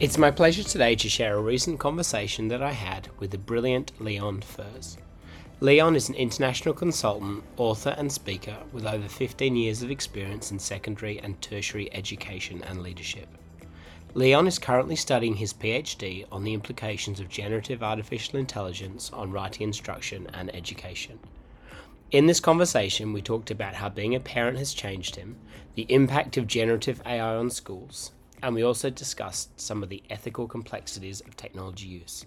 It's my pleasure today to share a recent conversation that I had with the brilliant Leon Furze. Leon is an international consultant, author, and speaker with over 15 years of experience in secondary and tertiary education and leadership. Leon is currently studying his PhD on the implications of generative artificial intelligence on writing instruction and education. In this conversation, we talked about how being a parent has changed him, the impact of generative AI on schools, and we also discussed some of the ethical complexities of technology use.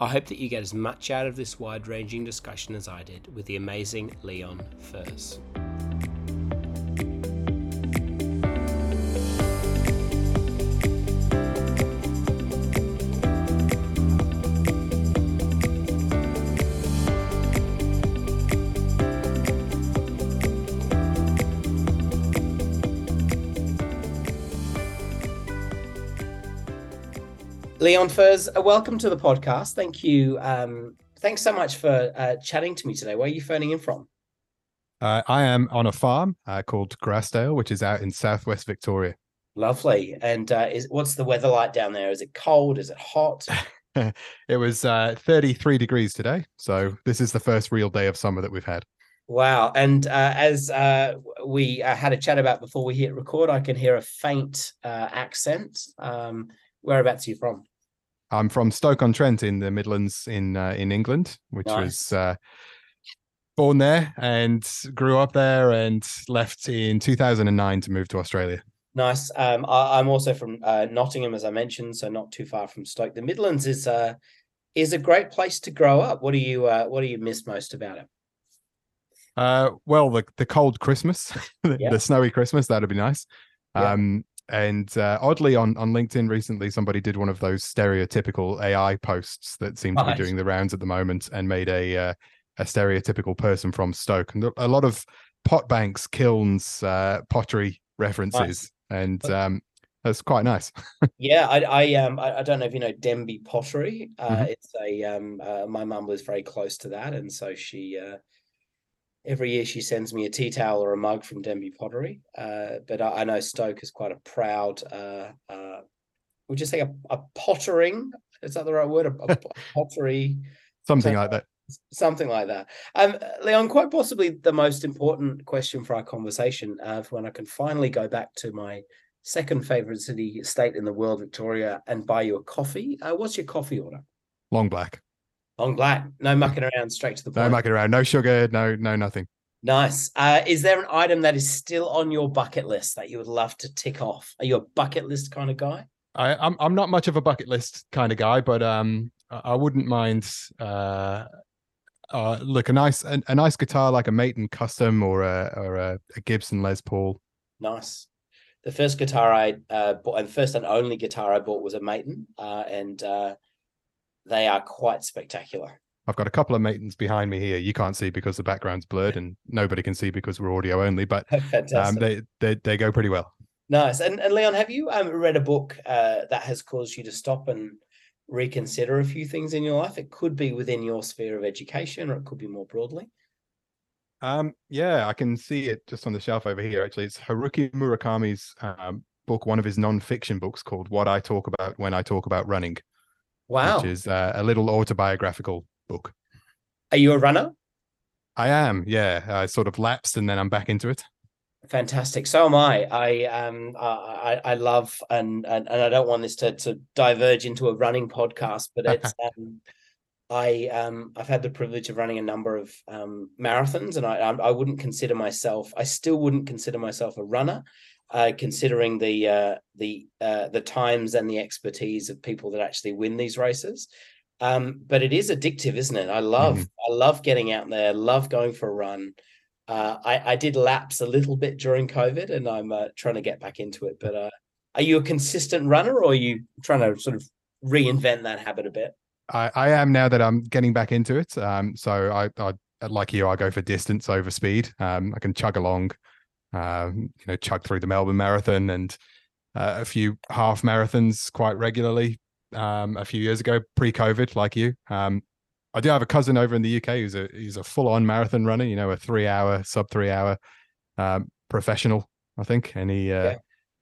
I hope that you get as much out of this wide ranging discussion as I did with the amazing Leon Furze. Leon Furze, uh, welcome to the podcast. Thank you. Um, thanks so much for uh, chatting to me today. Where are you phoning in from? Uh, I am on a farm uh, called Grassdale, which is out in southwest Victoria. Lovely. And uh, is what's the weather like down there? Is it cold? Is it hot? it was uh, 33 degrees today, so this is the first real day of summer that we've had. Wow. And as we had a chat about before we hit record, I can hear a faint accent. Um, whereabouts are you from? I'm from Stoke on Trent in the Midlands in uh, in England, which nice. was uh, born there and grew up there and left in 2009 to move to Australia. Nice. Um, I, am also from uh, Nottingham, as I mentioned, so not too far from Stoke. The Midlands is uh, is a great place to grow up. What do you uh, What do you miss most about it? Uh, well, the the cold Christmas, the, the snowy Christmas, that'd be nice. Um, and uh, oddly, on on LinkedIn recently, somebody did one of those stereotypical AI posts that seem to nice. be doing the rounds at the moment, and made a uh, a stereotypical person from Stoke, and a lot of pot banks, kilns, uh, pottery references, nice. and um, that's quite nice. yeah, I, I um I, I, don't know if you know Denby Pottery. Uh, mm-hmm. It's a um uh, my mum was very close to that, and so she uh, every year she sends me a tea towel or a mug from Denby Pottery. Uh, but I, I, know Stoke is quite a proud, uh, uh, would you say a, a, pottering? Is that the right word? A, a pottery? something like that. Something like that. Um, Leon, quite possibly the most important question for our conversation, uh, when I can finally go back to my second favorite city state in the world, Victoria, and buy you a coffee. Uh, what's your coffee order? Long black. Long black, no mucking around, straight to the point. No mucking around, no sugar, no no nothing. Nice. Uh, is there an item that is still on your bucket list that you would love to tick off? Are you a bucket list kind of guy? I, I'm I'm not much of a bucket list kind of guy, but um, I wouldn't mind uh, uh, look a nice a, a nice guitar like a Maton Custom or a or a, a Gibson Les Paul. Nice. The first guitar I uh, bought, and first and only guitar I bought was a Maton, uh, and uh, they are quite spectacular. I've got a couple of Matons behind me here. You can't see because the background's blurred, and nobody can see because we're audio only. But um, they, they they go pretty well. Nice. And and Leon, have you um, read a book uh, that has caused you to stop and reconsider a few things in your life? It could be within your sphere of education, or it could be more broadly. Um, yeah, I can see it just on the shelf over here. Actually, it's Haruki Murakami's um, book, one of his non-fiction books called "What I Talk About When I Talk About Running." Wow. Which is uh, a little autobiographical book. Are you a runner? I am, yeah. I sort of lapsed and then I'm back into it. Fantastic. So am I. I um I I love and and, and I don't want this to to diverge into a running podcast, but it's um I um I've had the privilege of running a number of um marathons and I I wouldn't consider myself I still wouldn't consider myself a runner uh, considering the uh, the uh, the times and the expertise of people that actually win these races. Um, but it is addictive, isn't it? I love mm. I love getting out there, love going for a run. Uh, I, I did lapse a little bit during COVID, and I'm uh, trying to get back into it. But uh, are you a consistent runner, or are you trying to sort of reinvent that habit a bit? I, I am now that I'm getting back into it. Um, so I, I like you, I go for distance over speed. Um, I can chug along, um, you know, chug through the Melbourne Marathon and uh, a few half marathons quite regularly. Um, a few years ago, pre-COVID, like you. Um, I do have a cousin over in the UK who's a he's a full on marathon runner. You know, a three hour, sub three hour um, professional, I think, and he uh, yeah.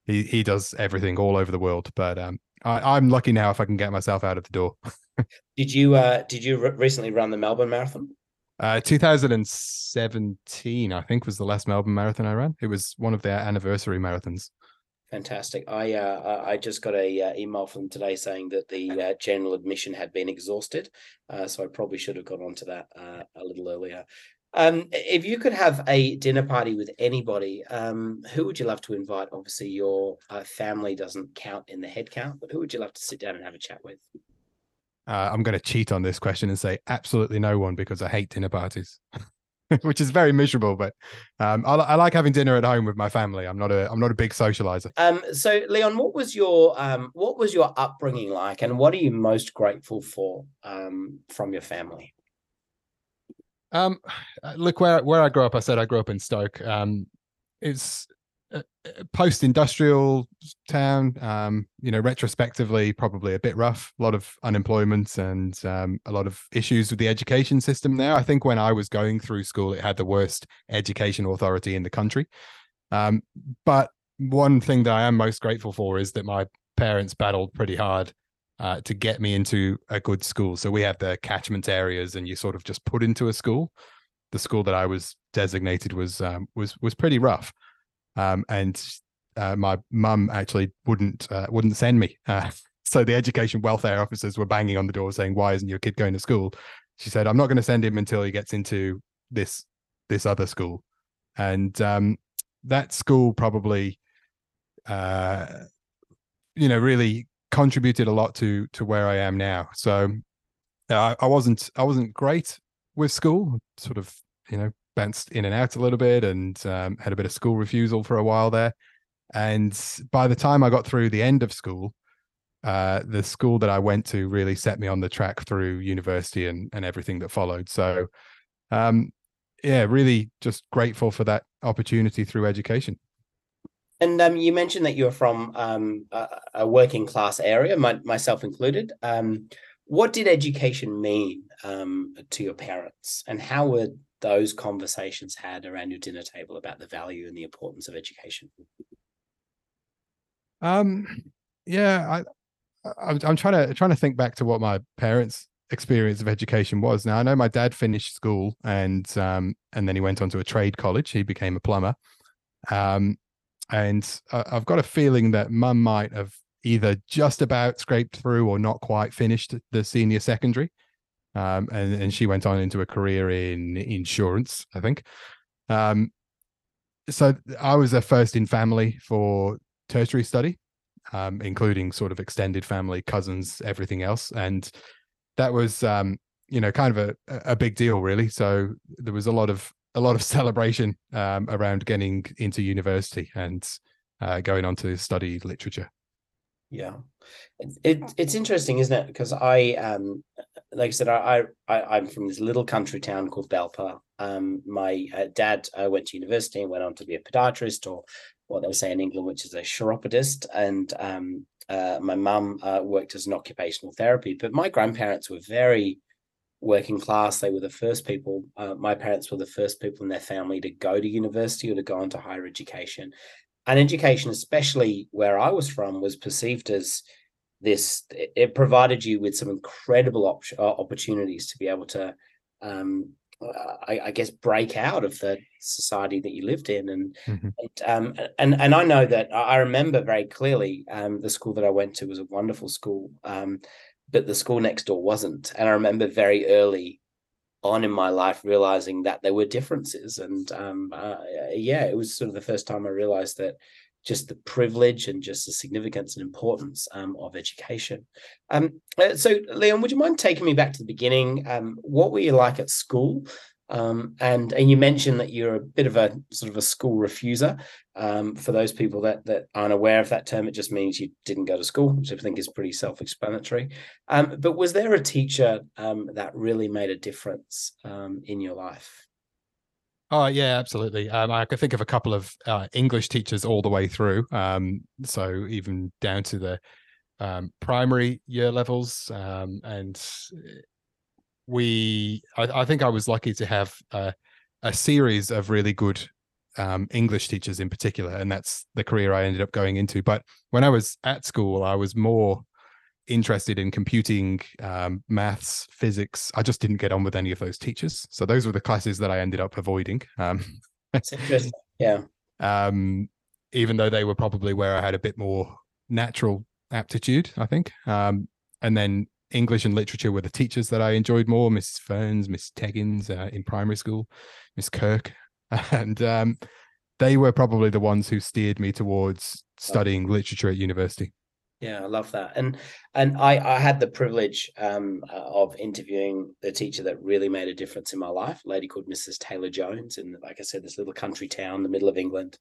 he he does everything all over the world. But um, I, am lucky now if I can get myself out of the door. did you uh, did you re- recently run the Melbourne Marathon? Uh, 2017, I think, was the last Melbourne Marathon I ran. It was one of their anniversary marathons. Fantastic. I uh, I just got a uh, email from today saying that the uh, general admission had been exhausted, uh, so I probably should have got onto that uh, a little earlier. Um, if you could have a dinner party with anybody, um, who would you love to invite? Obviously, your uh, family doesn't count in the head count, but who would you love to sit down and have a chat with? I'm going to cheat on this question and say absolutely no one because I hate dinner parties. which is very miserable. But um, I, I, like having dinner at home with my family. I'm not a I'm not a big socializer. Um, so Leon, what was your um, what was your upbringing like, and what are you most grateful for um, from your family? Um, look where where I grew up. I said I grew up in Stoke. Um, it's post-industrial town um, you know retrospectively probably a bit rough. A lot of unemployment and um, a lot of issues with the education system there. I think when i was going through school it had the worst education authority in the country. Um, but one thing that i am most grateful for is that my parents battled pretty hard uh, to get me into a good school. So we have the catchment areas and you sort of just put into a school. The school that i was designated was um, was was pretty rough um, and uh, my mum actually wouldn't uh, wouldn't send me. Uh, so the education welfare officers were banging on the door saying, "Why isn't your kid going to school?" She said, "I'm not going to send him until he gets into this this other school," and um, that school probably, uh, you know, really contributed a lot to to where I am now. So I, I wasn't I wasn't great with school, sort of you know bounced in and out a little bit and um, had a bit of school refusal for a while there. And by the time I got through the end of school, uh, the school that I went to really set me on the track through university and, and everything that followed. So, um, yeah, really just grateful for that opportunity through education. And um, you mentioned that you're from um, a, a, working class area, my, myself included. Um, what did education mean um, to your parents, and how were those conversations had around your dinner table about the value and the importance of education? Um, yeah, I, I I'm trying to trying to think back to what my parents' experience of education was. Now I know my dad finished school and um and then he went on to a trade college. He became a plumber. Um, and I've got a feeling that mum might have either just about scraped through or not quite finished the senior secondary um, and and she went on into a career in insurance, I think. Um, so I was a first in family for tertiary study, um, including sort of extended family, cousins, everything else, and that was um, you know kind of a a big deal, really. So there was a lot of a lot of celebration um, around getting into university and uh, going on to study literature. Yeah, it, it, it's interesting, isn't it? Because I, um, like I said, I, I I'm from this little country town called Belper. Um, my uh, dad uh, went to university and went on to be a podiatrist, or what they say in England, which is a chiropodist, and um, uh, my mum uh, worked as an occupational therapy. But my grandparents were very working class. They were the first people. Uh, my parents were the first people in their family to go to university or to go into higher education and education, especially where I was from, was perceived as this. It provided you with some incredible op- uh, opportunities to be able to, um, I, I, guess, break out of the society that you lived in, and mm-hmm. and, um, and and I know that I remember very clearly um, the school that I went to was a wonderful school, um, but the school next door wasn't, and I remember very early on in my life realizing that there were differences and um, uh, yeah it was sort of the first time i realized that just the privilege and just the significance and importance um, of education. Um, uh, so, Leon, would you mind taking me back to the beginning? Um, what were you like at school? Um, and and you mentioned that you're a bit of a sort of a school refuser. Um, for those people that that aren't aware of that term, it just means you didn't go to school, which I think is pretty self-explanatory. Um, but was there a teacher um, that really made a difference um, in your life? Oh yeah, absolutely. Um, I can think of a couple of uh, English teachers all the way through. so even down to the primary year levels, and we I, I, think I was lucky to have a, a series of really good um, English teachers in particular, and that's the career I ended up going into. But when I was at school, I was more interested in computing, um, maths, physics. I just didn't get on with any of those teachers, so those were the classes that I ended up avoiding. Um, interesting. Yeah. Um, even though they were probably where I had a bit more natural aptitude, I think. Um, and then English and literature were the teachers that I enjoyed more. Miss Ferns, Miss Teggins uh, in primary school, Miss Kirk, and um, they were probably the ones who steered me towards studying literature at university. Yeah, I love that, and and I I had the privilege um, uh, of interviewing the teacher that really made a difference in my life, a lady called Mrs. Taylor Jones, in like I said, this little country town in the middle of England,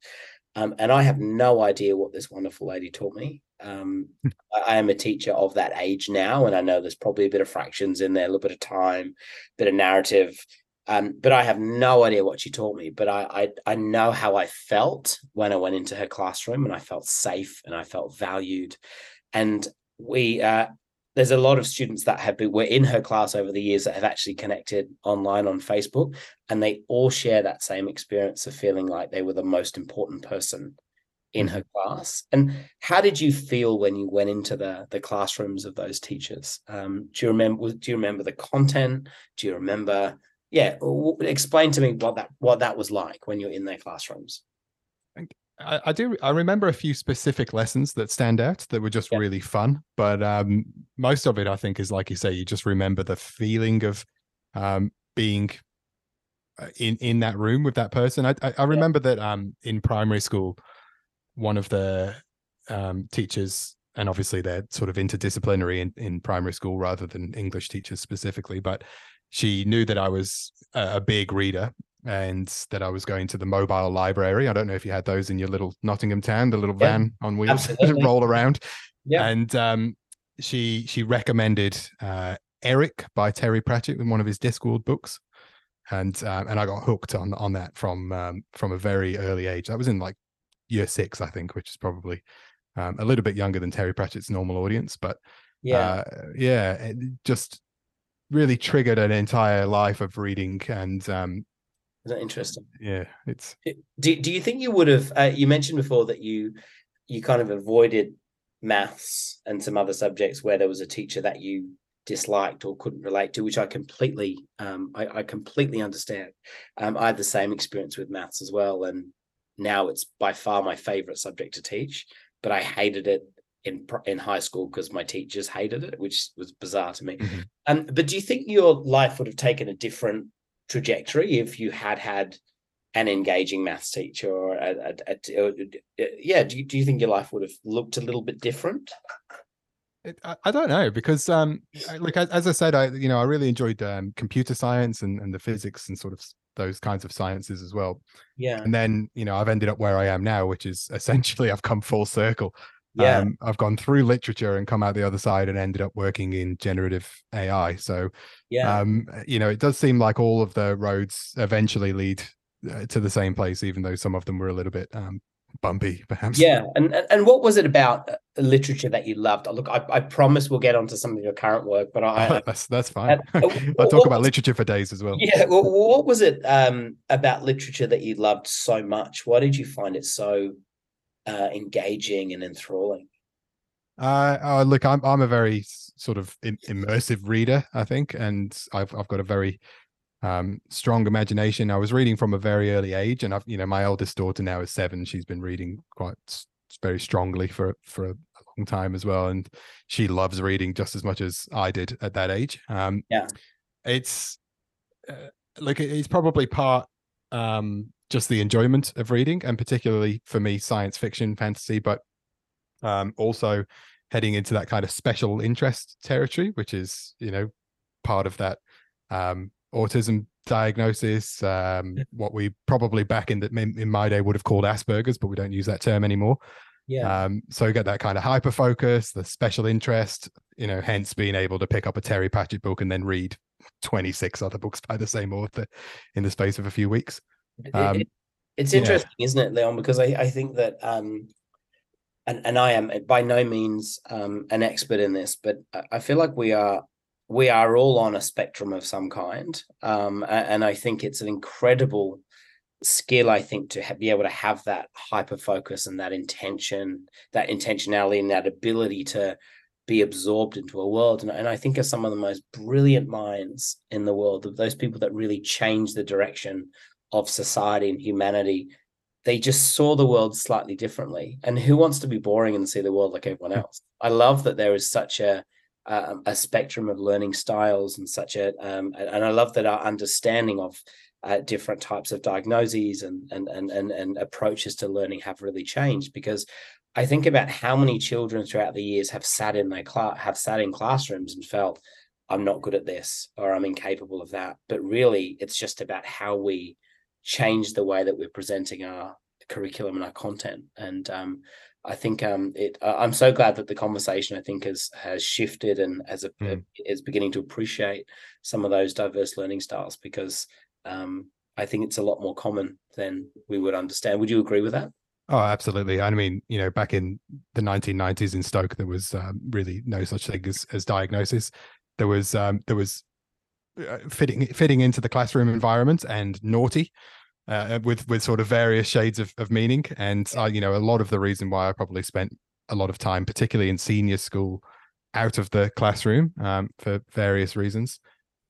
um, and I have no idea what this wonderful lady taught me. Um. I am a teacher of that age now, and I know there's probably a bit of fractions in there, a little bit of time, bit of narrative. Um, but I have no idea what she taught me. But I, I I know how I felt when I went into her classroom, and I felt safe and I felt valued. And we uh, there's a lot of students that have been were in her class over the years that have actually connected online on Facebook, and they all share that same experience of feeling like they were the most important person in her class. And how did you feel when you went into the the classrooms of those teachers? Um, do you remember? Do you remember the content? Do you remember? Yeah, explain to me what that what that was like when you're in their classrooms. I, I do. I remember a few specific lessons that stand out that were just yeah. really fun. But um, most of it, I think, is like you say. You just remember the feeling of um, being uh, in in that room with that person. I I, I remember yeah. that um, in primary school one of the um, teachers, and obviously they're sort of interdisciplinary in, in primary school rather than English teachers specifically, but she knew that I was a, a big reader and that I was going to the mobile library. I don't know if you had those in your little Nottingham town, the little van on wheels that roll around. Yeah. And um, she she recommended uh, Eric by Terry Pratchett in one of his Discworld books. And um, and I got hooked on on that from um, from a very early age. That was in like year six, I think, which is probably um, a little bit younger than Terry Pratchett's normal audience. But yeah, uh, yeah, it just really triggered an entire life of reading and um, is that interesting? Yeah, it's. Do Do you think you would have? Uh, you mentioned before that you you kind of avoided maths and some other subjects where there was a teacher that you disliked or couldn't relate to, which I completely um, I, I completely understand. Um, I had the same experience with maths as well, and now it's by far my favorite subject to teach, but I hated it in in high school because my teachers hated it, which was bizarre to me. Mm-hmm. Um, but do you think your life would have taken a different trajectory if you had had an engaging maths teacher or a, a, a, yeah? Do you, do you think your life would have looked a little bit different? It, I, I, don't know because um like as I said I you know I really enjoyed um, computer science and, and the physics and sort of those kinds of sciences as well. Yeah. And then, you know, I've ended up where I am now, which is essentially I've come full circle. Yeah. Um, I've gone through literature and come out the other side and ended up working in generative AI. So, yeah, um, you know, it does seem like all of the roads eventually lead uh, to the same place, even though some of them were a little bit um, bumpy, perhaps. Yeah, and and what was it about uh, literature that you loved? Look, I, I promise we'll get onto some of your current work, but I that's that's fine. Uh, I'll talk about literature for days as well. Yeah, well, what was it um, about literature that you loved so much? Why did you find it so uh, engaging and enthralling? Uh, uh, look, I'm I'm a very sort of immersive reader, I think, and I've I've got a very um, strong imagination. I was reading from a very early age, and I've you know my eldest daughter now is seven. She's been reading quite very strongly for for a long time as well, and she loves reading just as much as I did at that age. Um, yeah, it's uh, like it's probably part um, just the enjoyment of reading, and particularly for me, science fiction, fantasy, but um, also heading into that kind of special interest territory, which is you know part of that um, autism diagnosis, um, what we probably back in the in my day would have called Asperger's, but we don't use that term anymore. Yeah. Um, so you get that kind of hyper focus, the special interest, you know, hence being able to pick up a Terry Pratchett book and then read 26 other books by the same author in the space of a few weeks. Um, it, it's interesting, isn't it, Leon? Because I, I think that, um, and, and I am by no means um, an expert in this, but I feel like we are we are all on a spectrum of some kind, um, and I think it's an incredible skill i think to have, be able to have that hyper focus and that intention that intentionality and that ability to be absorbed into a world. And, and i think of some of the most brilliant minds in the world of those people that really change the direction of society and humanity they just saw the world slightly differently. And who wants to be boring and see the world like everyone else? I love that there is such a a, a spectrum of learning styles and such a um, and i love that our understanding of uh, different types of diagnoses and, and and and and approaches to learning have really changed. Because I think about how many children throughout the years have sat in their class have sat in classrooms and felt I'm not good at this or I'm incapable of that. But really, it's just about how we change the way that we're presenting our curriculum and our content. And um, I think um, it. I'm so glad that the conversation I think has has shifted and as a, mm. is beginning to appreciate some of those diverse learning styles because um, I think it's a lot more common than we would understand. Would you agree with that? Oh, absolutely. I mean, you know, back in the 1990s in Stoke, there was um, really no such thing as, as diagnosis. There was um, there was fitting fitting into the classroom environment and naughty, uh, with with sort of various shades of, of meaning. And uh, you know, a lot of the reason why I probably spent a lot of time, particularly in senior school, out of the classroom um, for various reasons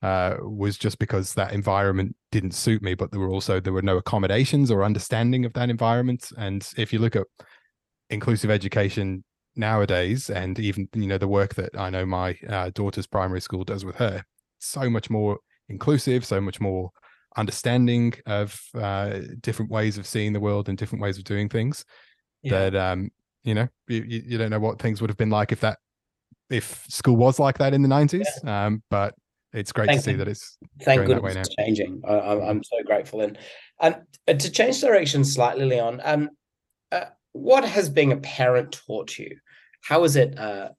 uh, was just because that environment didn't suit me. But there were also there were no accommodations or understanding of that environment. And if you look at inclusive education nowadays, and even you know the work that I know my uh, daughter's primary school does with her, so much more inclusive, so much more understanding of uh, different ways of seeing the world and different ways of doing things. Yeah. That um, you know, you, you don't know what things would have been like if that if school was like that in the 90s yeah. um, but it's great thank to see that it's thank goodness it's changing. I, am so grateful. And and to change direction slightly, Leon, um, uh, what has being a parent taught you? How How is it? Uh,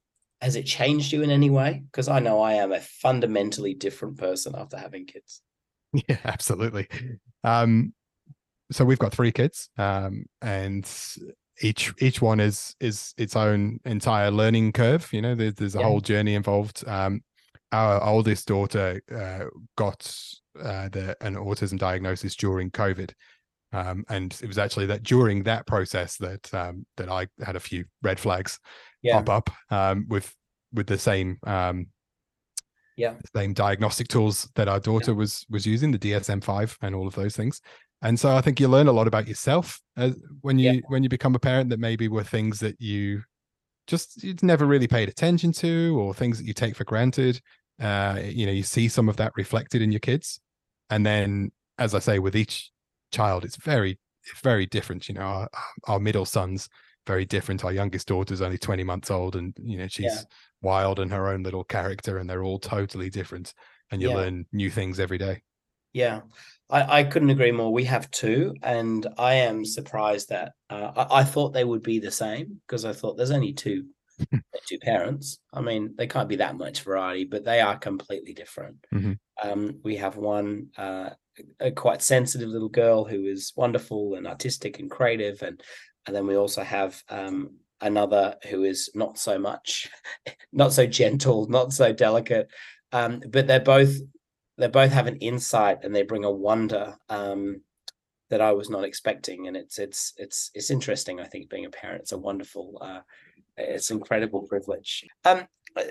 has it changed you in any way? Because I know I am a fundamentally different person after having kids. Yeah, absolutely. Um, so we've got three kids, um, and each each one is is its own entire learning curve. You know, there's, there's a yeah. whole journey involved. Um, our oldest daughter uh, got uh, the, an autism diagnosis during COVID. Um, and it was actually that during that process that um, that I had a few red flags yeah. pop up um, with with the same um, yeah same diagnostic tools that our daughter yeah. was was using the DSM-5 and all of those things. And so I think you learn a lot about yourself as, when you yeah. when you become a parent that maybe were things that you just you'd never really paid attention to or things that you take for granted uh you know you see some of that reflected in your kids and then as i say with each child it's very very different you know our, our middle son's very different our youngest daughter's only 20 months old and you know she's yeah. wild and her own little character and they're all totally different and you yeah. learn new things every day yeah I, I couldn't agree more. We have two, and I am surprised that uh, I, I, thought they would be the same because I thought there's only two two parents. I mean, they can't be that much variety, but they are completely different. Mm-hmm. Um, we have one uh, a quite sensitive little girl who is wonderful and artistic and creative, and and then we also have um, another who is not so much, not so gentle, not so delicate. Um, but they're both they both have an insight and they bring a wonder um, that I was not expecting, and it's it's it's it's interesting. I think being a parent, it's a wonderful, uh, it's incredible privilege. Um,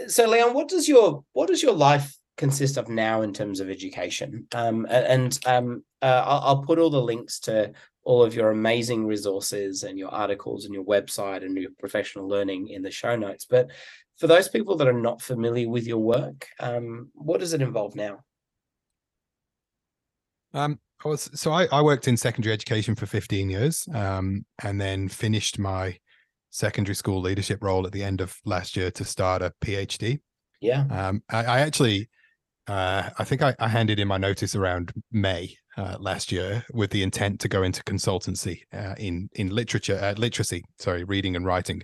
so Leon, what does your what does your life consist of now in terms of education? Um, and um, uh, I'll, I'll put all the links to all of your amazing resources and your articles and your website and your professional learning in the show notes. But for those people that are not familiar with your work, um, what does it involve now? Um, I was so I, I worked in secondary education for 15 years, um, and then finished my secondary school leadership role at the end of last year to start a PhD. Yeah. Um, I, I actually, uh, I think I, I, handed in my notice around May uh, last year with the intent to go into consultancy uh, in in literature, uh, literacy, sorry, reading and writing.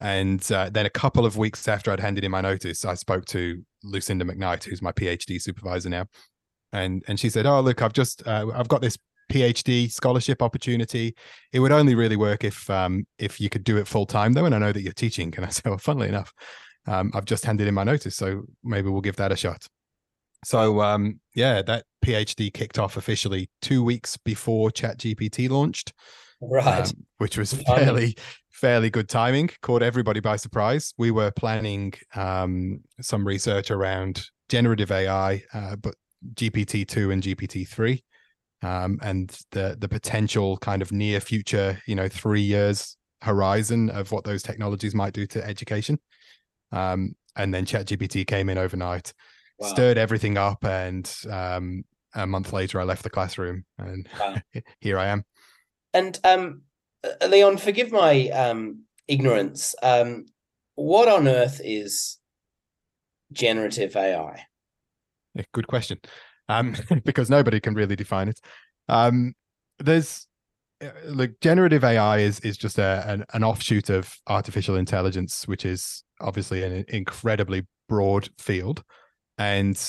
And uh, then a couple of weeks after I'd handed in my notice, I spoke to Lucinda McKnight, who's my PhD supervisor now, and and she said, "Oh, look, I've just uh, I've got this PhD scholarship opportunity. It would only really work if um, if you could do it full time, though. And I know that you're teaching." And I said, "Well, funnily enough, um, I've just handed in my notice, so maybe we'll give that a shot." So um, yeah, that PhD kicked off officially two weeks before ChatGPT launched, right? Um, which was fairly fairly good timing. Caught everybody by surprise. We were planning um, some research around generative AI, uh, but GPT two and GPT three, um, and the the potential kind of near future, you know, three years horizon of what those technologies might do to education. Um, and then ChatGPT came in overnight wow. stirred everything up, and um, a month later, I left the classroom, and wow. here I am. And um, uh, Leon, forgive my um, ignorance. Um, what on earth is generative AI? Yeah, good question. Um, because nobody can really define it. Um, there's uh, like generative AI is is just a an, an offshoot of artificial intelligence, which is obviously an incredibly broad field and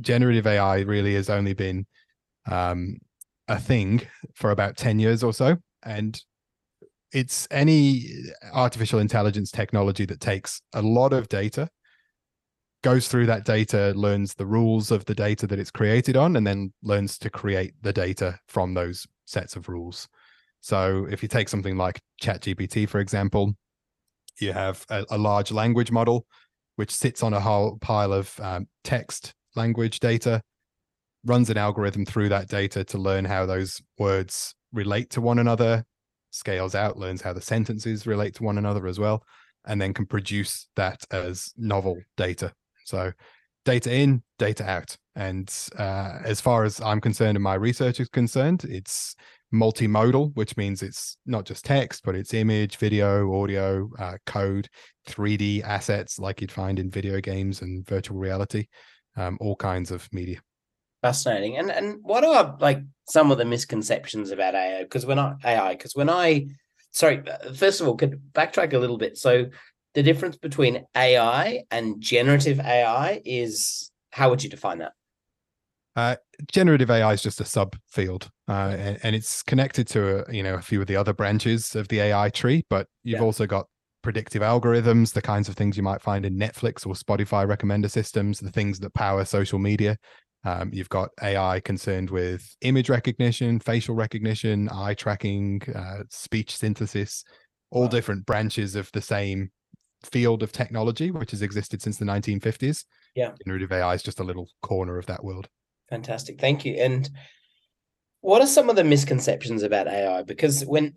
generative AI really has only been um, a thing for about 10 years or so. And it's any artificial intelligence technology that takes a lot of data, goes through that data, learns the rules of the data that it's created on, and then learns to create the data from those sets of rules. So if you take something like ChatGPT, for example, you have a, a large language model which sits on a whole pile of um, text language data, runs an algorithm through that data to learn how those words relate to one another, scales out, learns how the sentences relate to one another as well, and then can produce that as novel data. So data in, data out. And uh, as far as I'm concerned and my research is concerned, it's multimodal, which means it's not just text, but it's image, video, audio, uh, code, 3D assets like you'd find in video games and virtual reality, um, all kinds of media. Fascinating. And and what are like some of the misconceptions about AI? Because when I AI, because when I sorry, uh, first of all, could backtrack a little bit. So the difference between AI and generative AI is how would you define that? Uh, generative AI is just a subfield, uh, and, and, it's connected to a, you know a few of the other branches of the AI tree. But you've yeah. also got predictive algorithms, the kinds of things you might find in Netflix or Spotify recommender systems, the things that power social media. Um, you've got AI concerned with image recognition, facial recognition, eye tracking, uh, speech synthesis, all wow. different branches of the same field of technology, which has existed since the 1950s. Yeah. Generative AI is just a little corner of that world. Fantastic. Thank you. And what are some of the misconceptions about AI? Because when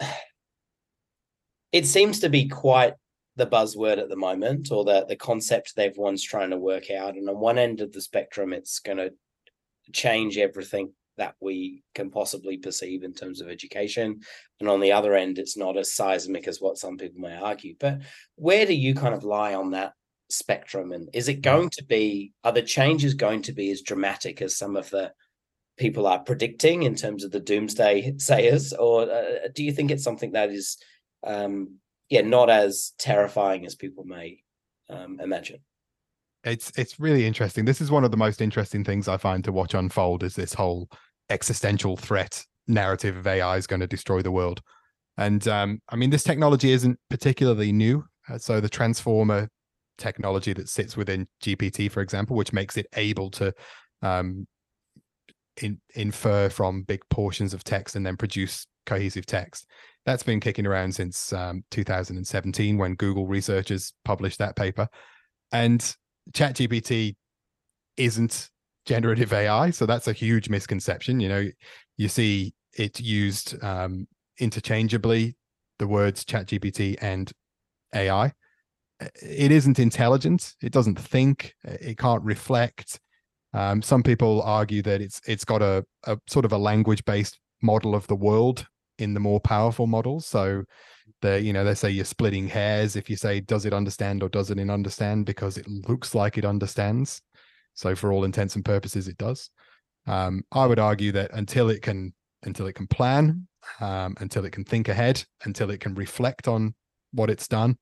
it seems to be quite the buzzword at the moment, or the, the concept that everyone's trying to work out. And on one end of the spectrum, it's going to change everything that we can possibly perceive in terms of education. And on the other end, it's not as seismic as what some people may argue. But where do you kind of lie on that spectrum? And is it hmm. going to be, are the changes going to be as dramatic as some of the people are predicting in terms of the doomsday sayers? Or uh, do you think it's something that is, um, yeah, not as terrifying as people may um, imagine? It's it's really interesting. This is one of the most interesting things I find to watch unfold is this whole existential threat narrative of AI is going to destroy the world. And um, I mean, this technology isn't particularly new. Uh, so the transformer technology that sits within GPT, for example, which makes it able to um, in, infer from big portions of text and then produce cohesive text. That's been kicking around since um, 2017 when Google researchers published that paper. And ChatGPT isn't generative AI, so that's a huge misconception. You know, you see it used um, interchangeably, the words ChatGPT and AI it isn't intelligent. It doesn't think. It can't reflect. Um, some people argue that it's it's got a, a sort of a language based model of the world in the more powerful models. So the you know they say you're splitting hairs if you say does it understand or doesn't it understand because it looks like it understands. So for all intents and purposes, it does. Um, I would argue that until it can until it can plan, um, until it can think ahead, until it can reflect on what it's done,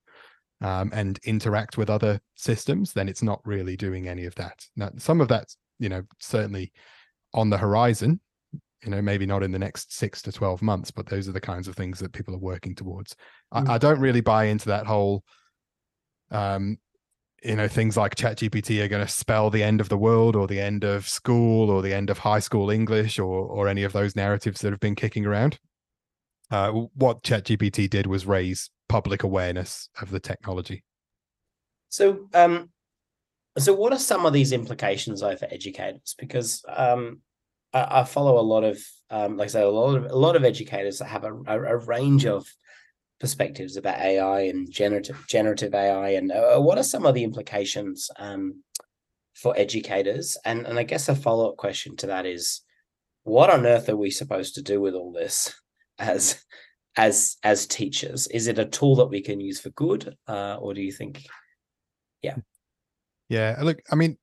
um, and interact with other systems, then it's not really doing any of that. Now, some of that's you know certainly on the horizon. You know, maybe not in the next six to twelve months, but those are the kinds of things that people are working towards. Mm. I, I, don't really buy into that whole um, you know things like ChatGPT are going to spell the end of the world or the end of school or the end of high school English or or any of those narratives that have been kicking around. Uh, what ChatGPT did was raise public awareness of the technology. So, um, so what are some of these implications though for educators? Because um, I, I follow a lot of, um, like I said, a lot of a lot of educators that have a, a, a range of perspectives about AI and generative generative AI, and uh, what are some of the implications um, for educators? And and I guess a follow up question to that is, what on earth are we supposed to do with all this as as as teachers? Is it a tool that we can use for good, uh, or do you think, yeah, yeah? Look, I mean,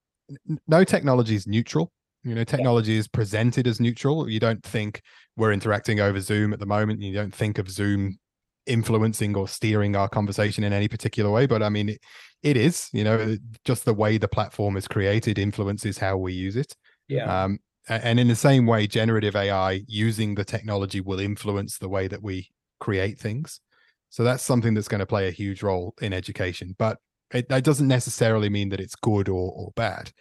no technology is neutral. You know, technology yeah. is presented as neutral. You don't think we're interacting over Zoom at the moment. You don't think of Zoom influencing or steering our conversation in any particular way but i mean it, it is you know just the way the platform is created influences how we use it yeah um, and in the same way generative ai using the technology will influence the way that we create things so that's something that's going to play a huge role in education but it, that doesn't necessarily mean that it's good or, or bad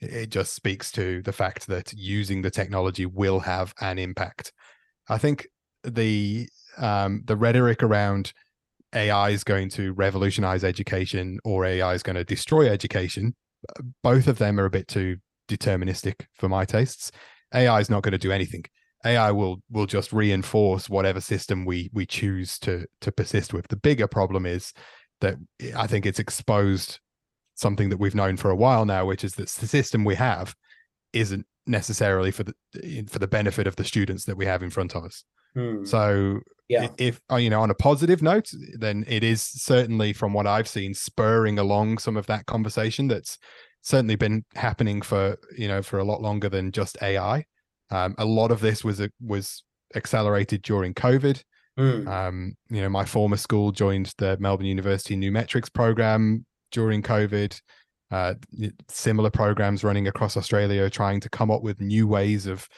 it just speaks to the fact that using the technology will have an impact i think the um, the rhetoric around AI is going to revolutionize education or AI is going to destroy education, both of them are a bit too deterministic for my tastes. AI is not going to do anything. AI will will just reinforce whatever system we we choose to to persist with. The bigger problem is that I think it's exposed something that we've known for a while now, which is that the system we have isn't necessarily for the for the benefit of the students that we have in front of us. Hmm. So yeah. if uh, you know on a positive note then it is certainly from what i've seen spurring along some of that conversation that's certainly been happening for you know for a lot longer than just ai um, a lot of this was a, was accelerated during covid mm. um, you know my former school joined the melbourne university New Metrics program during covid uh, similar programs running across australia trying to come up with new ways of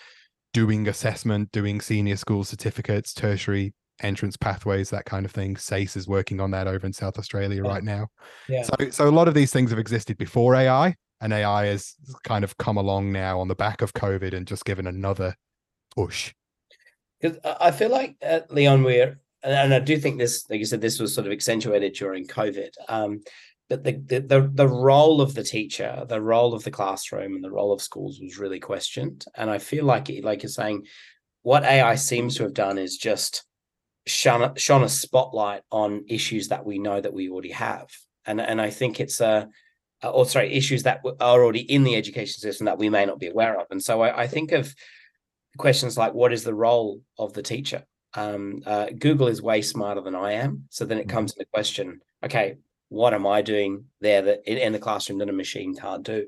doing assessment, doing senior school certificates, tertiary entrance pathways, that kind of thing. SACE is working on that over in South Australia yeah. right now. Yeah. So, so a lot of these things have existed before AI, and AI has kind of come along now on the back of COVID and just given another push. Because I feel like uh, Leon, we're and I do think this, like you said, this was sort of accentuated during COVID. Um, but the, the the the role of the teacher, the role of the classroom, and the role of schools was really questioned. And I feel like, it, like you're saying, what AI seems to have done is just shone, shone a spotlight on issues that we know that we already have. And, and I think it's a, or sorry, issues that are already in the education system that we may not be aware of. And so I, I think of questions like what is the role of the teacher? Um, uh, Google is way smarter than I am. So then it comes mm-hmm. to the question, okay, what am I doing there that in, in the classroom that a machine can't do?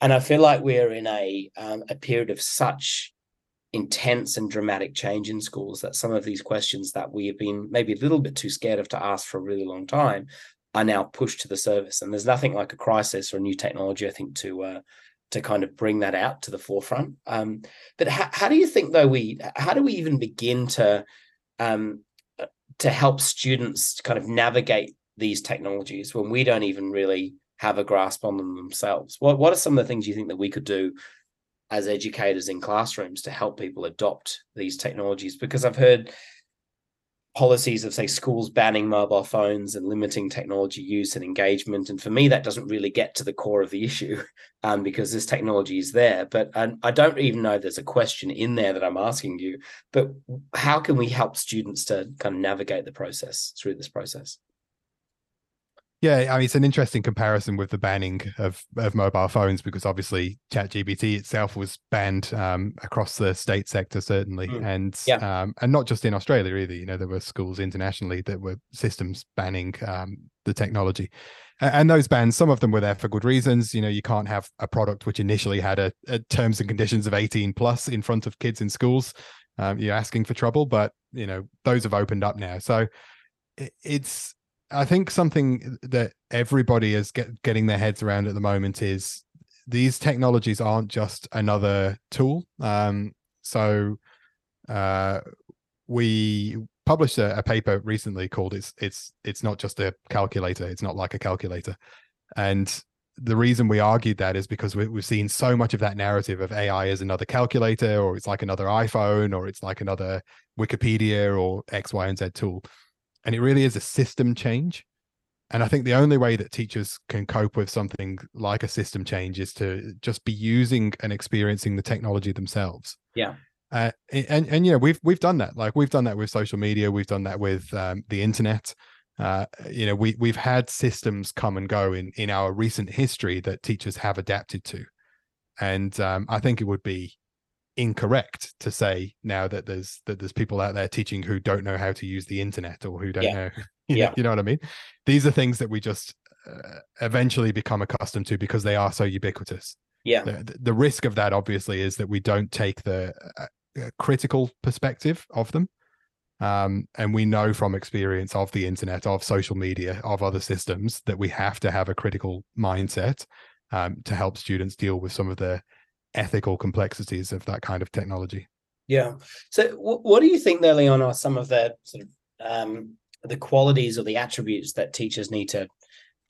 And I feel like we're in a um, a period of such intense and dramatic change in schools that some of these questions that we have been maybe a little bit too scared of to ask for a really long time are now pushed to the service. and there's nothing like a crisis or a new technology i think to uh, to kind of bring that out to the forefront. Um, but how, how do you think though we how do we even begin to um, to help students kind of navigate these technologies when we don't even really have a grasp on them themselves? What what are some of the things you think that we could do as educators in classrooms to help people adopt these technologies? Because I've heard policies of say schools banning mobile phones and limiting technology use and engagement. And for me that doesn't really get to the core of the issue um, because this technology is there. But i don't even know there's a question in there that i'm asking you but how can we help students to kind of navigate the process through this process Yeah, I mean, it's an interesting comparison with the banning of, of mobile phones because obviously ChatGPT itself was banned um, across the state sector, certainly, mm. and yeah. um, and not just in Australia either. You know, there were schools internationally that were systems banning um, the technology, and those bans, some of them were there for good reasons. You know, you can't have a product which initially had a, a terms and conditions of 18 plus in front of kids in schools. Um, you're asking for trouble, but you know those have opened up now. So it's I think something that everybody is get, getting their heads around at the moment is these technologies aren't just another tool. Um, so uh, we published a, a, paper recently called "It's It's It's Not Just a Calculator. It's not like a calculator," and the reason we argued that is because we, have seen so much of that narrative of AI as another calculator, or it's like another iPhone, or it's like another Wikipedia, or X, Y, and Z tool and it really is a system change. And i think the only way that teachers can cope with something like a system change is to just be using and experiencing the technology themselves. Yeah. Uh, and and yeah we've we've done that. Like we've done that with social media. We've done that with um, the internet. Uh, you know we we've had systems come and go in in our recent history that teachers have adapted to. And um, i think it would be incorrect to say now that there's that there's people out there teaching who don't know how to use the internet or who don't yeah. know you, yeah. know, you know what I mean? These are things that we just uh, eventually become accustomed to because they are so ubiquitous. Yeah. The, the risk of that obviously is that we don't take the uh, uh, critical perspective of them. Um, and we know from experience of the internet, of social media, of other systems that we have to have a critical mindset um, to help students deal with some of the ethical complexities of that kind of technology. Yeah. So, w- what do you think, though, Leon, are some of the sort of um, the qualities or the attributes that teachers need to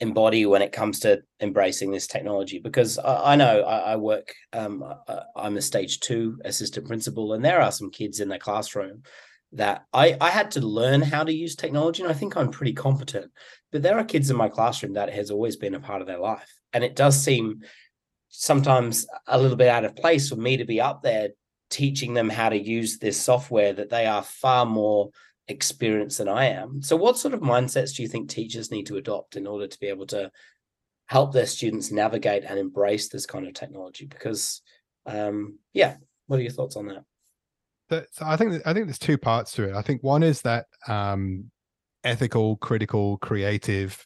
embody when it comes to embracing this technology? Because I, I know I, I work, um, I, I'm a stage two assistant principal, and there are some kids in the classroom that I, I had to learn how to use technology, and I think I'm pretty competent. But there are kids in my classroom that has always been a part of their life, and it does seem sometimes a little bit out of place for me to be up there teaching them how to use this software that they are far more experienced than I am. So, what sort of mindsets do you think teachers need to adopt in order to be able to help their students navigate and embrace this kind of technology? Because, um, yeah, what are your thoughts on that? So I think I think there's two parts to it. I think one is that um, ethical, critical, creative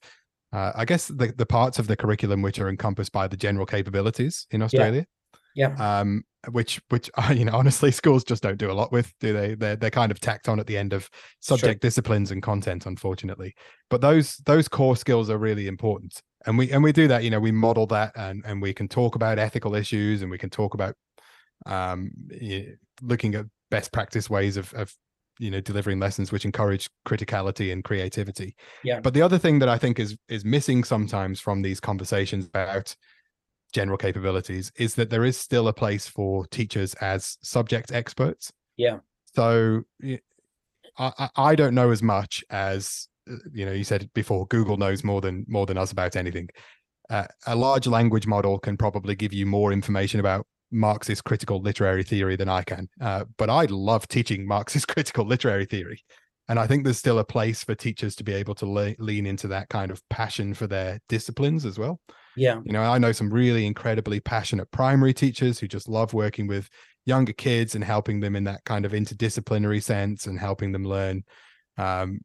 uh, I guess the, the parts of the curriculum which are encompassed by the general capabilities in Australia. Yeah. yeah. Um, which which you know honestly schools just don't do a lot with, do they? They're they're kind of tacked on at the end of subject disciplines and content, unfortunately. But those those core skills are really important, and we and we do that. You know, we model that, and and we can talk about ethical issues, and we can talk about um, looking at best practice ways of of you know delivering lessons which encourage criticality and creativity. Yeah. But the other thing that i think is is missing sometimes from these conversations about general capabilities is that there is still a place for teachers as subject experts. Yeah. So i i don't know as much as uh, you know you said before google knows more than more than us about anything. Uh, a large language model can probably give you more information about Marxist critical literary theory than I can. Uh, but I love teaching Marxist critical literary theory. And I think there's still a place for teachers to be able to le- lean into that kind of passion for their disciplines as well. Yeah. You know, I know some really incredibly passionate primary teachers who just love working with younger kids and helping them in that kind of interdisciplinary sense and helping them learn um,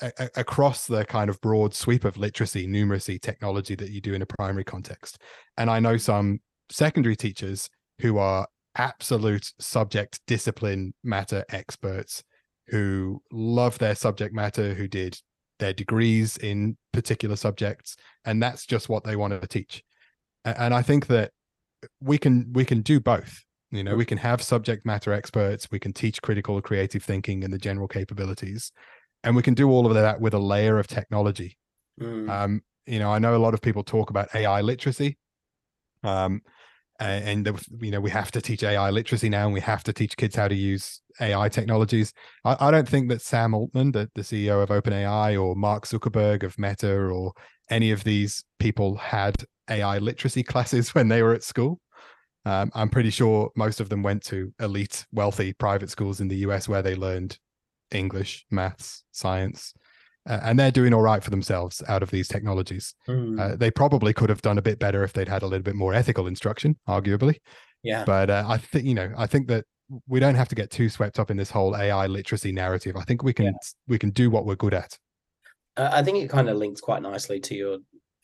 a- across the kind of broad sweep of literacy, numeracy, technology that you do in a primary context. And I know some secondary teachers who are absolute subject discipline matter experts who love their subject matter, who did their degrees in particular subjects, and that's just what they want to teach. And I think that we can we can do both. You know, we can have subject matter experts, we can teach critical creative thinking and the general capabilities, and we can do all of that with a layer of technology. Mm. Um, you know, I know a lot of people talk about AI literacy. Um, and you know we have to teach AI literacy now, and we have to teach kids how to use AI technologies. I, I don't think that Sam Altman, the, the CEO of OpenAI, or Mark Zuckerberg of Meta, or any of these people had AI literacy classes when they were at school. Um, I'm pretty sure most of them went to elite, wealthy private schools in the US where they learned English, maths, science, uh, and they're doing all right for themselves out of these technologies. Mm. Uh, they probably could have done a bit better if they'd had a little bit more ethical instruction, arguably. Yeah. But uh, I think you know, I think that we don't have to get too swept up in this whole AI literacy narrative. I think we can yeah. we can do what we're good at. I think it kind of links quite nicely to your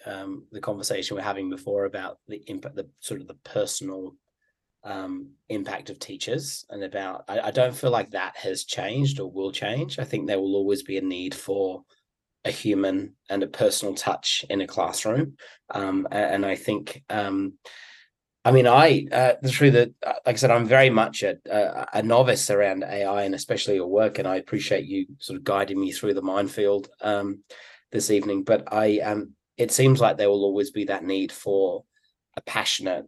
um, the conversation we're having before about the impact, the sort of the personal um, impact of teachers, and about I, I don't feel like that has changed or will change. I think there will always be a need for a human and a personal touch in a classroom, um, and I think um, I mean, I uh, the truth uh, like I said, I'm very much a, a, a, novice around AI and especially your work, and I appreciate you sort of guiding me through the minefield um, this evening. But I, um, it seems like there will always be that need for a passionate,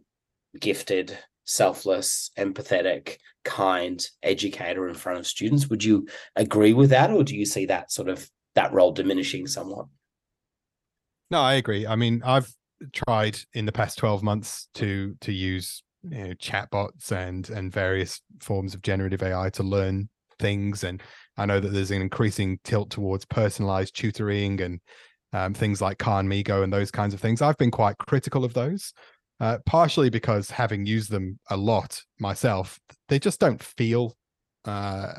gifted, selfless, empathetic, kind educator in front of students. Would you agree with that, or do you see that sort of that role diminishing somewhat? No, I agree. I mean, I've tried in the past 12 months to to use you know, chatbots and and various forms of generative AI to learn things. And I know that there's an increasing tilt towards personalized tutoring and um, things like Khanmigo and those kinds of things. I've been quite critical of those, uh, partially because having used them a lot myself, they just don't feel. Uh,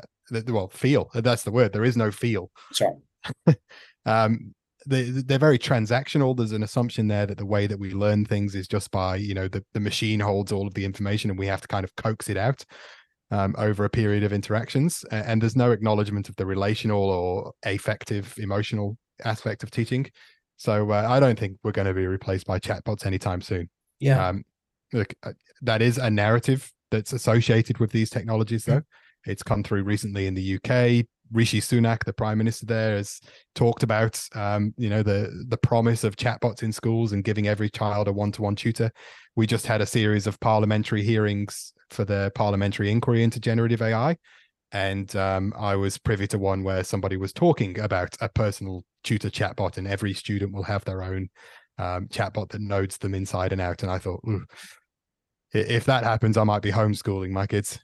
well, feel that's the word. There is no feel. Sure. um, they they're very transactional. There's an assumption there that the way that we learn things is just by you know the the machine holds all of the information and we have to kind of coax it out um, over a period of interactions. And there's no acknowledgement of the relational or affective, emotional aspect of teaching. So uh, I don't think we're going to be replaced by chatbots anytime soon. Yeah. Um, look, uh, that is a narrative that's associated with these technologies, though. It's come through recently in the UK. Rishi Sunak, the prime minister there, has talked about um, you know the the promise of chatbots in schools and giving every child a one to one tutor. We just had a series of parliamentary hearings for the parliamentary inquiry into generative AI, and um, I was privy to one where somebody was talking about a personal tutor chatbot, and every student will have their own um, chatbot that knows them inside and out. And I thought, if that happens, I might be homeschooling my kids.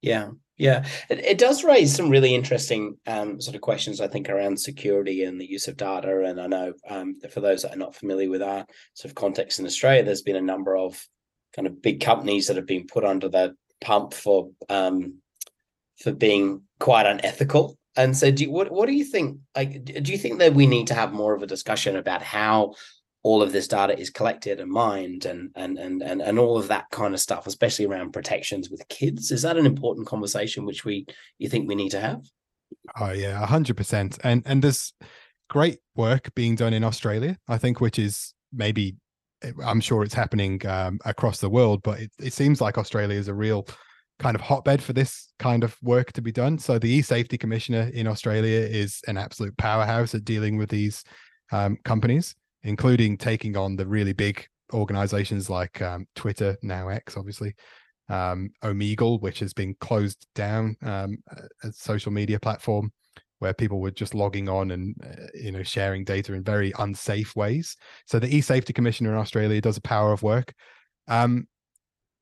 Yeah, yeah, it, it does raise some really interesting um, sort of questions, I think, around security and the use of data. And I know um, for those that are not familiar with our sort of context in Australia, there's been a number of kind of big companies that have been put under the pump for um, for being quite unethical. And so, do you, what what do you think? Like, do you think that we need to have more of a discussion about how all of this data is collected and mined and and and and, and all of that kind of stuff especially around protections with kids. Is that an important conversation which we you think we need to have? Oh yeah 100% and and there's great work being done in australia i think which is maybe i'm sure it's happening um, across the world but it, it seems like australia is a real kind of hotbed for this kind of work to be done. So the e-safety commissioner in australia is an absolute powerhouse at dealing with these um, companies including taking on the really big organizations like um, Twitter, now X, obviously, um, Omegle, which has been closed down, um, a social media platform where people were just logging on and uh, you know sharing data in very unsafe ways. So the e-safety commissioner in Australia does a power of work. Um,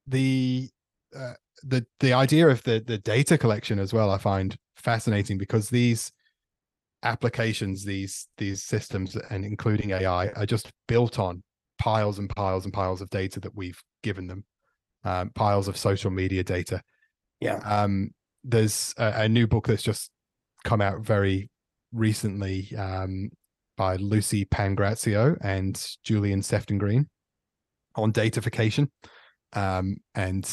the uh, the the idea of the the data collection as well, I find fascinating because these applications these these systems and including ai are just built on piles and piles and piles of data that we've given them um, piles of social media data. Yeah. Um, there's a, a, new book that's just come out very recently um, by Luci pangrazio and julian sefton green on datafication. Um, and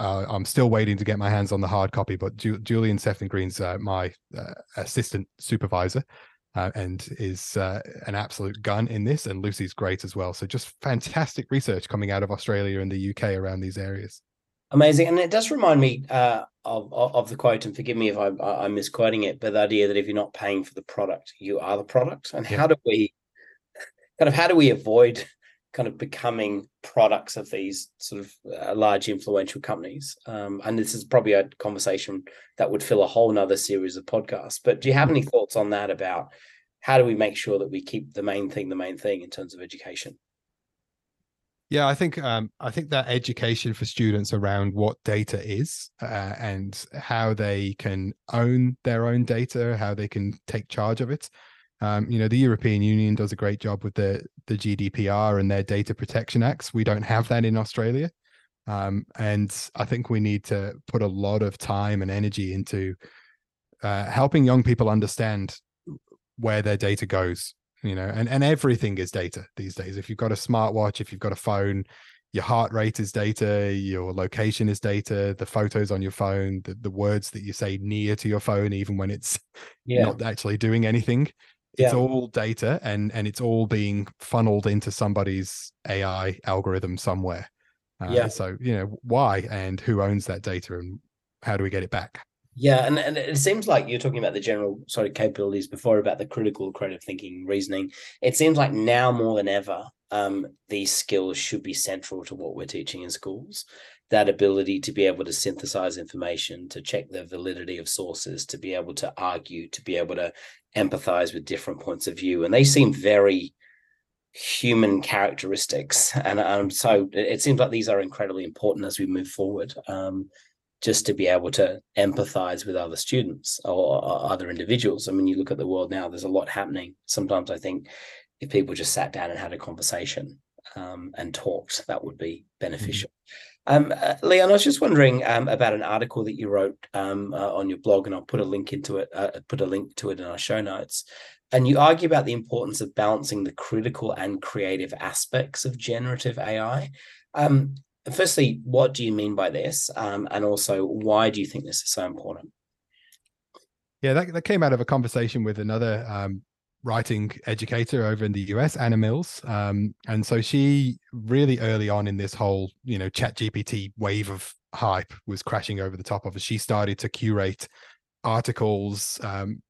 uh, I'm still waiting to get my hands on the hard copy, but Ju- Julian Sefton Green's uh, my uh, assistant supervisor uh, and is uh, an absolute gun in this. And Luci's great as well. So just fantastic research coming out of Australia and the UK around these areas. Amazing, and it does remind me uh, of, of the quote. And forgive me if I'm, I'm misquoting it, but the idea that if you're not paying for the product, you are the product. And yeah. how do we kind of how do we avoid kind of becoming products of these sort of uh, large influential companies. Um, and this is probably a conversation that would fill a whole nother series of podcasts. But do you have any thoughts on that about how do we make sure that we keep the main thing the main thing in terms of education? Yeah, I think um, I think that education for students around what data is uh, and how they can own their own data, how they can take charge of it, Um, you know, the European Union does a great job with the the GDPR and their data protection acts. We don't have that in Australia, um, and I think we need to put a lot of time and energy into uh, helping young people understand where their data goes. You know, and and everything is data these days. If you've got a smartwatch, if you've got a phone, your heart rate is data, your location is data, the photos on your phone, the, the words that you say near to your phone, even when it's yeah. not actually doing anything it's yeah. all data and and it's all being funneled into somebody's ai algorithm somewhere. Uh, yeah. so you know why and who owns that data and how do we get it back? Yeah and, and it seems like you're talking about the general sort of capabilities before about the critical creative thinking reasoning. It seems like now more than ever um, these skills should be central to what we're teaching in schools that ability to be able to synthesize information, to check the validity of sources, to be able to argue, to be able to empathize with different points of view. And they seem very human characteristics. And um, so it seems like these are incredibly important as we move forward. Um, just to be able to empathize with other students or, or other individuals. I mean, you look at the world now, there's a lot happening. Sometimes I think if people just sat down and had a conversation um, and talked, that would be mm-hmm. beneficial. Mm-hmm. Um, uh, Leon, I was just wondering um, about an article that you wrote um, uh, on your blog, and I'll put a link into it, uh, put a link to it in our show notes. And you argue about the importance of balancing the critical and creative aspects of generative AI. Um, firstly, what do you mean by this? Um, and also, why do you think this is so important? Yeah, that, that came out of a conversation with another um, writing educator over in the US, Anna Mills. Um, and so she really early on in this whole, you know, chat GPT wave of hype was crashing over the top of us. She started to curate articles um,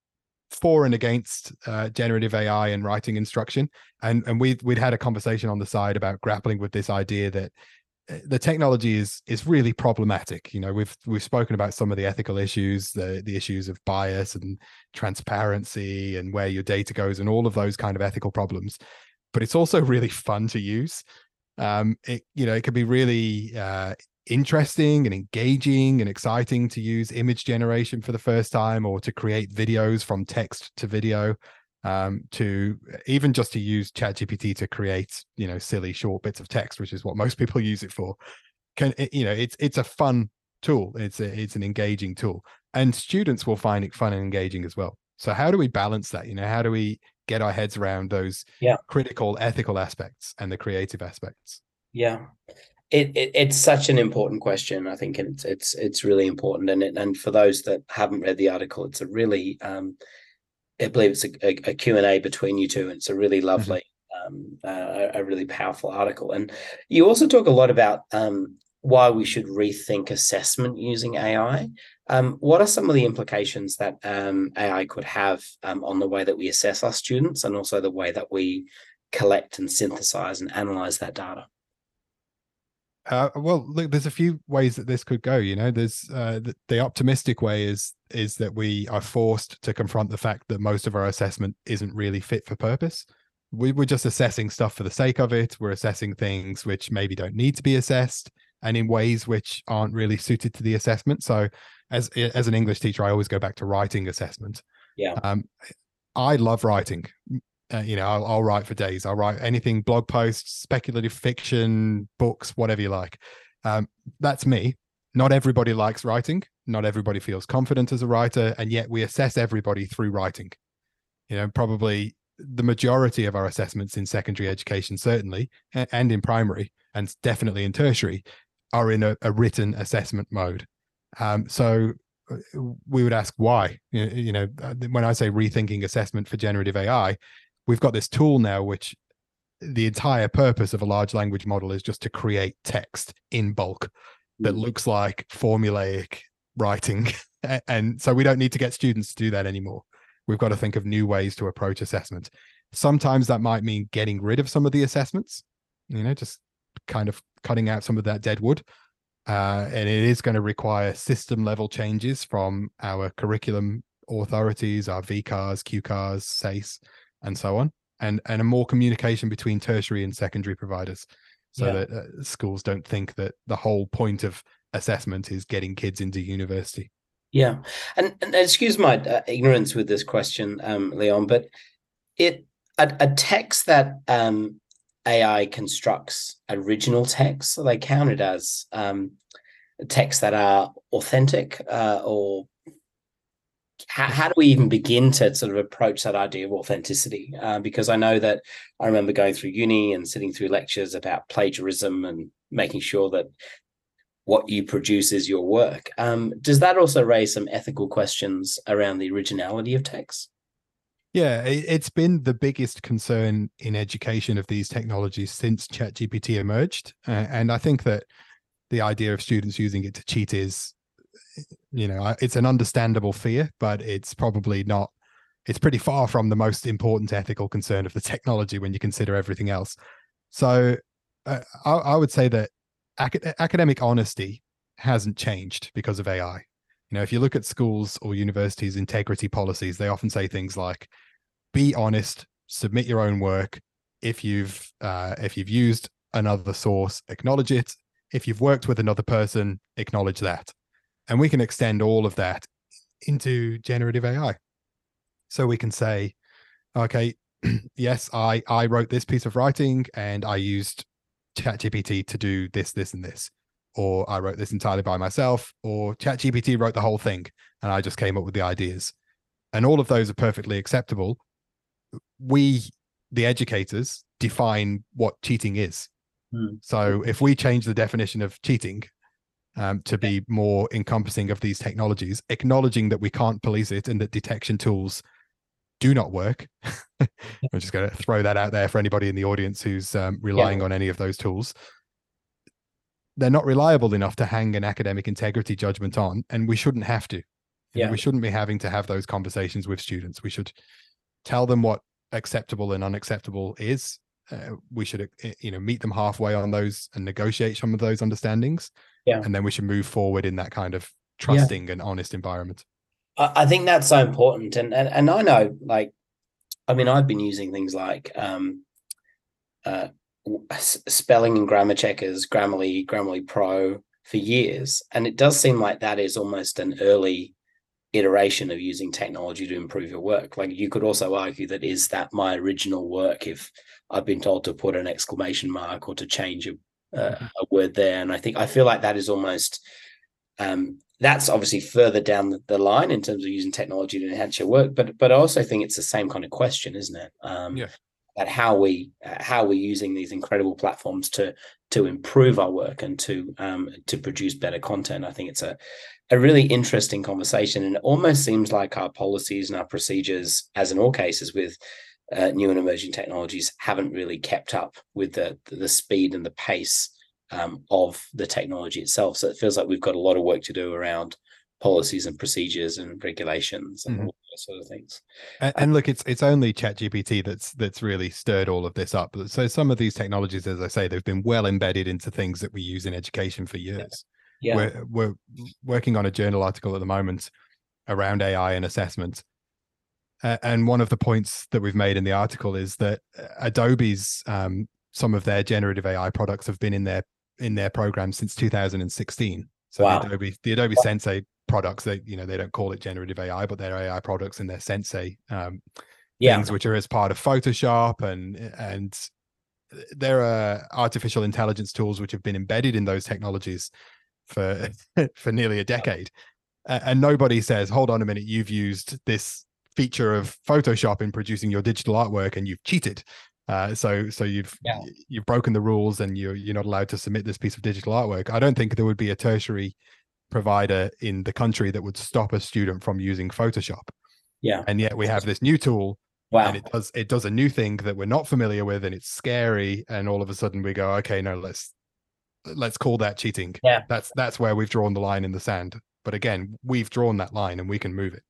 for and against uh, generative AI and writing instruction. And and we we'd had a conversation on the side about grappling with this idea that the technology is is really problematic. You know we've we've spoken about some of the ethical issues the the issues of bias and transparency and where your data goes and all of those kind of ethical problems but it's also really fun to use. Um it you know it can be really uh interesting and engaging and exciting to use image generation for the first time or to create videos from text to video um, to even just to use ChatGPT to create, you know, silly short bits of text, which is what most people use it for. Can you know, it's it's a fun tool. It's a, it's an engaging tool, and students will find it fun and engaging as well. So how do we balance that? You know, how do we get our heads around those yeah. critical ethical aspects and the creative aspects? Yeah. It, it, it's such an important question. I think it's it's it's really important, and it, and for those that haven't read the article, it's a really um, I believe it's a, a, a Q&A between you two. And it's a really mm-hmm. lovely, mm-hmm. um, uh, a really powerful article. And you also talk a lot about um, why we should rethink assessment using AI. Um, what are some of the implications that um, AI could have um, on the way that we assess our students and also the way that we collect and synthesize and analyze that data? Uh, well, look, there's a few ways that this could go. You know, there's uh, the, the, optimistic way is is that we are forced to confront the fact that most of our assessment isn't really fit for purpose. We, we're just assessing stuff for the sake of it. We're assessing things which maybe don't need to be assessed, and in ways which aren't really suited to the assessment. So, as as an English teacher, I always go back to writing assessment. Yeah. Um, I love writing uh, you know, I'll, I'll, write for days. I'll write anything, blog posts, speculative fiction, books, whatever you like. Um, that's me. Not everybody likes writing. Not everybody feels confident as a writer, and yet we assess everybody through writing. You know, probably the majority of our assessments in secondary education, certainly, and in primary, and definitely in tertiary, are in a, a written assessment mode. Um, so uh, we would ask why. You know, uh, when I say rethinking assessment for generative AI, we've got this tool now which the entire purpose of a large language model is just to create text in bulk that mm. looks like formulaic writing. And so we don't need to get students to do that anymore. We've got to think of new ways to approach assessment. Sometimes that might mean getting rid of some of the assessments you know just kind of cutting out some of that dead wood. Uh, and it is going to require system level changes from our curriculum authorities our VCAA QCAA SACE and so on, and and a more communication between tertiary and secondary providers, so yeah. that uh, schools don't think that the whole point of assessment is getting kids into university. Yeah, and, and excuse my uh, ignorance with this question, um, Leon, but it a, a text that um, AI constructs original text, so they count it as um, texts that are authentic uh, or how, how, do we even begin to sort of approach that idea of authenticity? Uh, because I know that I remember going through uni and sitting through lectures about plagiarism and making sure that what you produce is your work. Um, does that also raise some ethical questions around the originality of text? Yeah, it's been the biggest concern in education of these technologies since ChatGPT emerged. Uh, and I think that the idea of students using it to cheat is, you know, it's an understandable fear, but it's probably not, it's pretty far from the most important ethical concern of the technology when you consider everything else. So uh, I, I, would say that ac- academic honesty hasn't changed because of AI. You know, if you look at schools or universities' integrity policies, they often say things like, "Be honest, submit your own work. If you've uh, if you've used another source, acknowledge it. If you've worked with another person, acknowledge that." And we can extend all of that into generative AI. So we can say, "Okay, yes, I I wrote this piece of writing and I used ChatGPT to do this, this, and this." or I wrote this entirely by myself, or ChatGPT wrote the whole thing and I just came up with the ideas. And all of those are perfectly acceptable. We, the educators, define what cheating is. Hmm. So if we change the definition of cheating um, to be more encompassing of these technologies, acknowledging that we can't police it and that detection tools do not work. I'm just going to throw that out there for anybody in the audience who's um, relying yeah. on any of those tools they're not reliable enough to hang an academic integrity judgment on, and we shouldn't have to. You yeah. Know, we shouldn't be having to have those conversations with students. We should tell them what acceptable and unacceptable is. Uh, we should, uh, you know, meet them halfway on those and negotiate some of those understandings. Yeah. And then we should move forward in that kind of trusting yeah. and honest environment. I think that's so important. And, and and I know, like, I mean, I've been using things like um, uh, spelling and grammar checkers, Grammarly, Grammarly Pro for years. And it does seem like that is almost an early iteration of using technology to improve your work. Like you could also argue that is that my original work if I've been told to put an exclamation mark or to change a, uh, a word there. And I think I feel like that is almost um, that's obviously further down the, the, line in terms of using technology to enhance your work. But but I also think it's the same kind of question, isn't it? Um, yeah at how we how we're using these incredible platforms to to improve our work and to um, to produce better content. I think it's a a really interesting conversation, and it almost seems like our policies and our procedures, as in all cases with uh, new and emerging technologies, haven't really kept up with the the speed and the pace um, of the technology itself. So it feels like we've got a lot of work to do around policies and procedures and regulations and mm-hmm. all those sort of things. And, and, look, it's it's only ChatGPT that's that's really stirred all of this up. So some of these technologies, as I say, they've been well embedded into things that we use in education for years. Yeah. We're we're working on a journal article at the moment around AI and assessment. Uh, and one of the points that we've made in the article is that uh, Adobe's um, some of their generative AI products have been in their in their program since 2016. So wow. the Adobe the Adobe wow. Sensei products. They you know they don't call it generative AI, but they're AI products and they're Sensei um, yeah. things which are as part of Photoshop and and there are artificial intelligence tools which have been embedded in those technologies for for nearly a decade, and nobody says, "Hold on a minute, you've used this feature of Photoshop in producing your digital artwork and you've cheated." Uh, so so you've yeah. you've broken the rules and you're you're not allowed to submit this piece of digital artwork. I don't think there would be a tertiary provider in the country that would stop a student from using Photoshop. Yeah. And yet we have this new tool. Wow. And it does it does a new thing that we're not familiar with and it's scary. And all of a sudden we go, okay, no, let's let's call that cheating. Yeah. That's that's where we've drawn the line in the sand. But again, we've drawn that line and we can move it.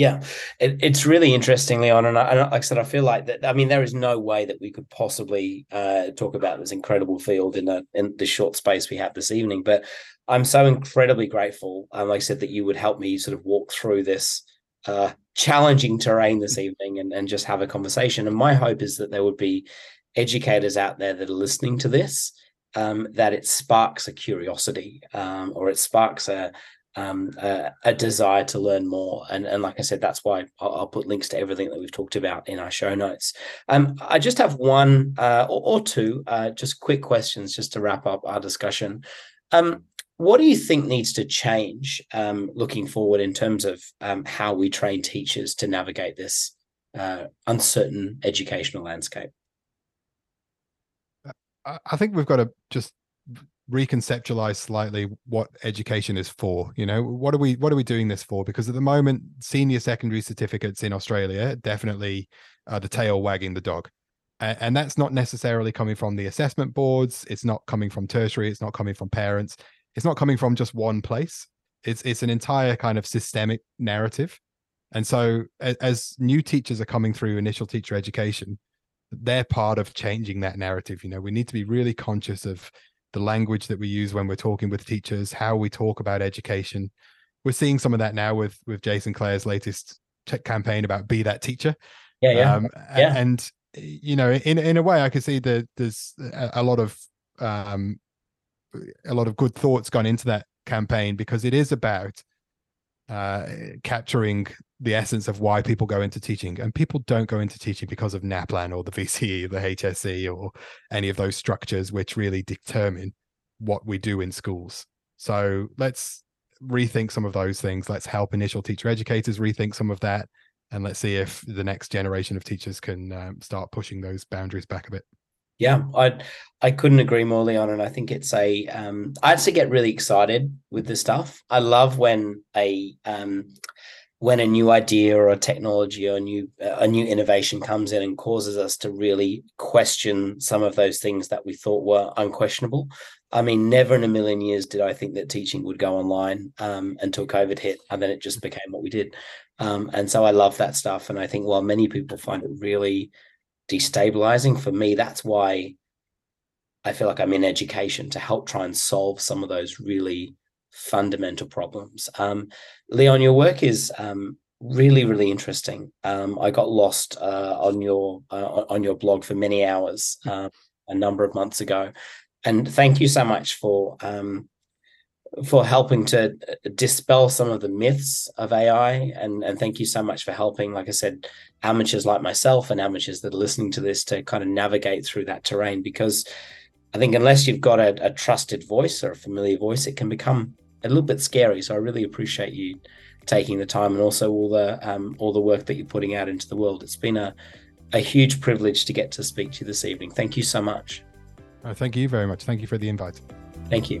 Yeah, it, it's really interesting, Leon. And, I, and like I said, I feel like that. I mean, there is no way that we could possibly uh, talk about this incredible field in a, in the short space we have this evening. But I'm so incredibly grateful, um, like I said, that you would help me sort of walk through this uh, challenging terrain this evening and, and just have a conversation. And my hope is that there would be educators out there that are listening to this, um, that it sparks a curiosity um, or it sparks a um, a, a, desire to learn more. And, and like I said, that's why I'll, I'll, put links to everything that we've talked about in our show notes. Um, I just have one uh, or, or, two uh, just quick questions just to wrap up our discussion. Um, what do you think needs to change um, looking forward in terms of um, how we train teachers to navigate this uh, uncertain educational landscape? I think we've got to just reconceptualize slightly what education is for you know? What are we what are we doing this for? Because at the moment senior secondary certificates in australia definitely are the tail wagging the dog. And, that's not necessarily coming from the assessment boards. It's not coming from tertiary. It's not coming from parents. It's not coming from just one place. It's it's an entire kind of systemic narrative. And so as new teachers are coming through initial teacher education they're part of changing that narrative you know? We need to be really conscious of the language that we use when we're talking with teachers, how we talk about education. We're seeing some of that now with with Jason Clare's latest campaign about be that teacher. Yeah, yeah, um, yeah. And you know, in in a way, I can see that there's a, a lot of um, a lot of good thoughts gone into that campaign because it is about uh, capturing the essence of why people go into teaching. And people don't go into teaching because of NAPLAN or the VCE, the HSC, or any of those structures which really determine what we do in schools. So let's rethink some of those things. Let's help initial teacher educators rethink some of that. And let's see if the next generation of teachers can um, start pushing those boundaries back a bit. Yeah, I I couldn't agree more, Leon. And I think it's a um, I actually get really excited with this stuff. I love when a um, when a new idea or a technology or a new a new innovation comes in and causes us to really question some of those things that we thought were unquestionable. I mean, never in a million years did I think that teaching would go online um, until COVID hit, and then it just became what we did. Um, and so I love that stuff, and I think while many people find it really destabilizing for me that's why i feel like i'm in education to help try and solve some of those really fundamental problems um, leon your work is um, really really interesting um, i got lost uh, on your uh, on your blog for many hours uh, a number of months ago and thank you so much for um, for helping to uh, dispel some of the myths of AI. And, and thank you so much for helping, like I said, amateurs like myself and amateurs that are listening to this to kind of navigate through that terrain. Because I think unless you've got a, a trusted voice or a familiar voice, it can become a little bit scary. So I really appreciate you taking the time and also all the um, all the work that you're putting out into the world. It's been a, a huge privilege to get to speak to you this evening. Thank you so much. Oh, thank you very much. Thank you for the invite. Thank you.